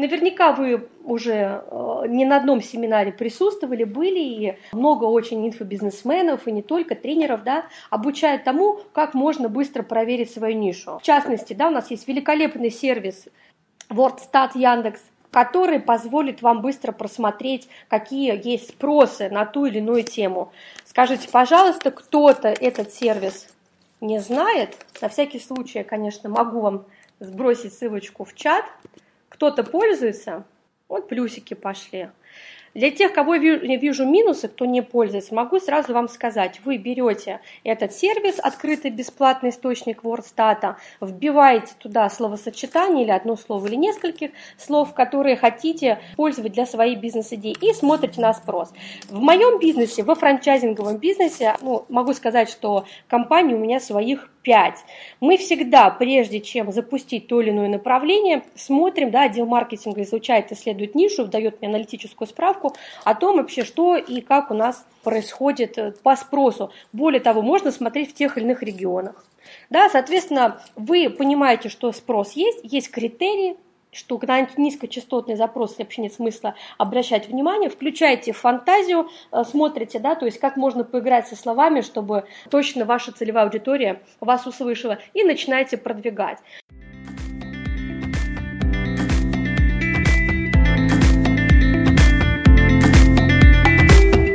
Наверняка вы уже э, не на одном семинаре присутствовали, были, и много очень инфобизнесменов, и не только тренеров, да, обучают тому, как можно быстро проверить свою нишу. В частности, да, у нас есть великолепный сервис WordStat Яндекс, который позволит вам быстро просмотреть, какие есть спросы на ту или иную тему. Скажите, пожалуйста, кто-то этот сервис не знает? На всякий случай, конечно, могу вам сбросить ссылочку в чат. Кто-то пользуется? Вот плюсики пошли. Для тех, кого я вижу минусы, кто не пользуется, могу сразу вам сказать, вы берете этот сервис, открытый бесплатный источник WordStat, вбиваете туда словосочетание или одно слово или нескольких слов, которые хотите использовать для своей бизнес-идеи и смотрите на спрос. В моем бизнесе, во франчайзинговом бизнесе, ну, могу сказать, что компания у меня своих 5. Мы всегда, прежде чем запустить то или иное направление, смотрим, да, отдел маркетинга изучает, исследует нишу, дает мне аналитическую справку о том вообще, что и как у нас происходит э, по спросу. Более того, можно смотреть в тех или иных регионах. Да, соответственно, вы понимаете, что спрос есть, есть критерии, что на низкочастотный запрос вообще нет смысла обращать внимание, включайте фантазию, э, смотрите, да, то есть как можно поиграть со словами, чтобы точно ваша целевая аудитория вас услышала, и начинаете продвигать.